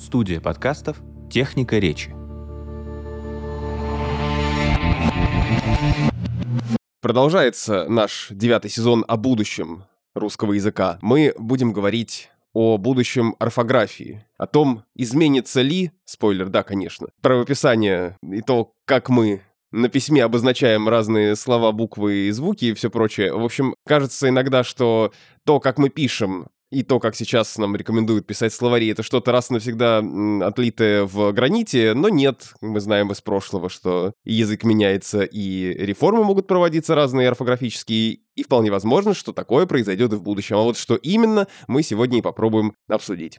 Студия подкастов «Техника речи». Продолжается наш девятый сезон о будущем русского языка. Мы будем говорить о будущем орфографии, о том, изменится ли, спойлер, да, конечно, правописание и то, как мы на письме обозначаем разные слова, буквы и звуки и все прочее. В общем, кажется иногда, что то, как мы пишем, и то, как сейчас нам рекомендуют писать словари, это что-то раз и навсегда отлитое в граните, но нет, мы знаем из прошлого, что язык меняется, и реформы могут проводиться разные орфографические, и вполне возможно, что такое произойдет и в будущем. А вот что именно, мы сегодня и попробуем обсудить.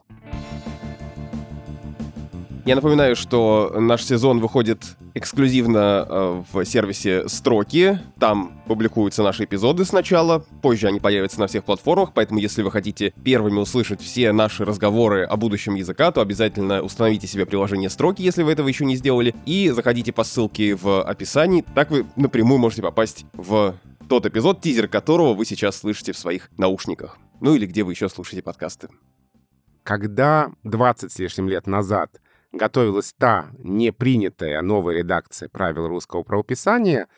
Я напоминаю, что наш сезон выходит эксклюзивно э, в сервисе Строки. Там публикуются наши эпизоды сначала, позже они появятся на всех платформах, поэтому если вы хотите первыми услышать все наши разговоры о будущем языка, то обязательно установите себе приложение Строки, если вы этого еще не сделали, и заходите по ссылке в описании. Так вы напрямую можете попасть в тот эпизод, тизер которого вы сейчас слышите в своих наушниках. Ну или где вы еще слушаете подкасты. Когда 20 с лишним лет назад готовилась та непринятая новая редакция правил русского правописания,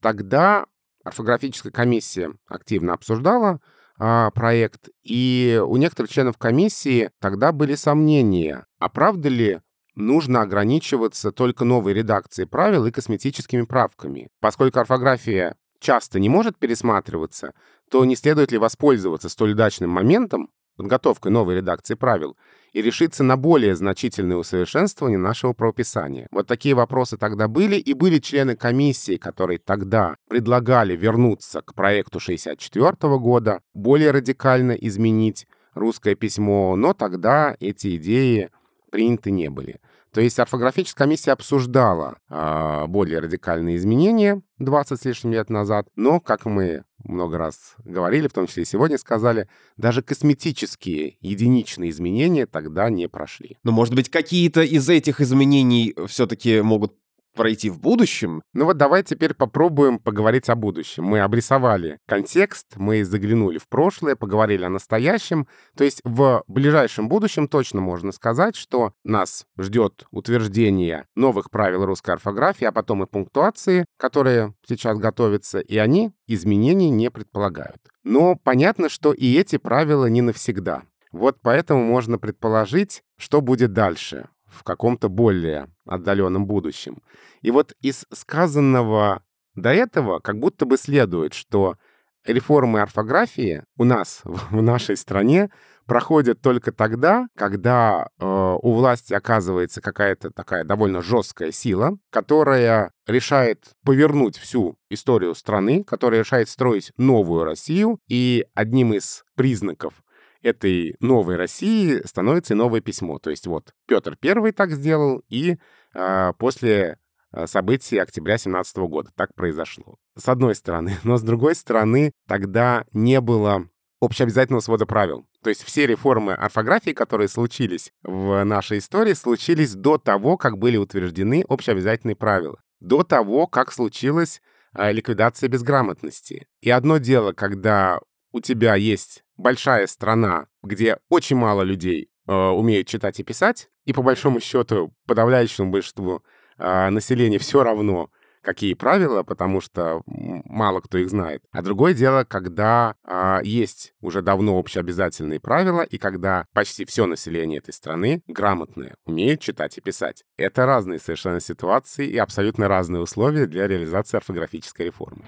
тогда орфографическая комиссия активно обсуждала а, проект, и у некоторых членов комиссии тогда были сомнения, а правда ли нужно ограничиваться только новой редакцией правил и косметическими правками. Поскольку орфография часто не может пересматриваться, то не следует ли воспользоваться столь удачным моментом, подготовкой новой редакции правил, и решиться на более значительное усовершенствование нашего правописания. Вот такие вопросы тогда были, и были члены комиссии, которые тогда предлагали вернуться к проекту 64 года, более радикально изменить русское письмо, но тогда эти идеи приняты не были. То есть орфографическая комиссия обсуждала э, более радикальные изменения 20 с лишним лет назад, но, как мы много раз говорили, в том числе и сегодня сказали, даже косметические единичные изменения тогда не прошли. Но, может быть, какие-то из этих изменений все-таки могут пройти в будущем. Ну вот давай теперь попробуем поговорить о будущем. Мы обрисовали контекст, мы заглянули в прошлое, поговорили о настоящем. То есть в ближайшем будущем точно можно сказать, что нас ждет утверждение новых правил русской орфографии, а потом и пунктуации, которые сейчас готовятся, и они изменений не предполагают. Но понятно, что и эти правила не навсегда. Вот поэтому можно предположить, что будет дальше в каком-то более отдаленном будущем. И вот из сказанного до этого как будто бы следует, что реформы орфографии у нас, в нашей стране, проходят только тогда, когда э, у власти оказывается какая-то такая довольно жесткая сила, которая решает повернуть всю историю страны, которая решает строить новую Россию. И одним из признаков этой новой России становится и новое письмо. То есть вот Петр I так сделал, и э, после а, событий октября 17 года так произошло. С одной стороны. Но с другой стороны, тогда не было общеобязательного свода правил. То есть все реформы орфографии, которые случились в нашей истории, случились до того, как были утверждены общеобязательные правила. До того, как случилась ликвидация безграмотности. И одно дело, когда у тебя есть большая страна, где очень мало людей э, умеют читать и писать, и по большому счету подавляющему большинству э, населения все равно, какие правила, потому что мало кто их знает. А другое дело, когда э, есть уже давно общеобязательные правила, и когда почти все население этой страны грамотное, умеет читать и писать. Это разные совершенно ситуации и абсолютно разные условия для реализации орфографической реформы.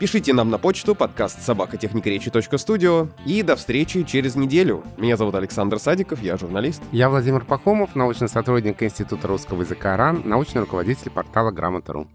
Пишите нам на почту подкаст собакотехникаречи.студио и до встречи через неделю. Меня зовут Александр Садиков, я журналист. Я Владимир Пахомов, научный сотрудник Института русского языка РАН, научный руководитель портала Грамота.ру.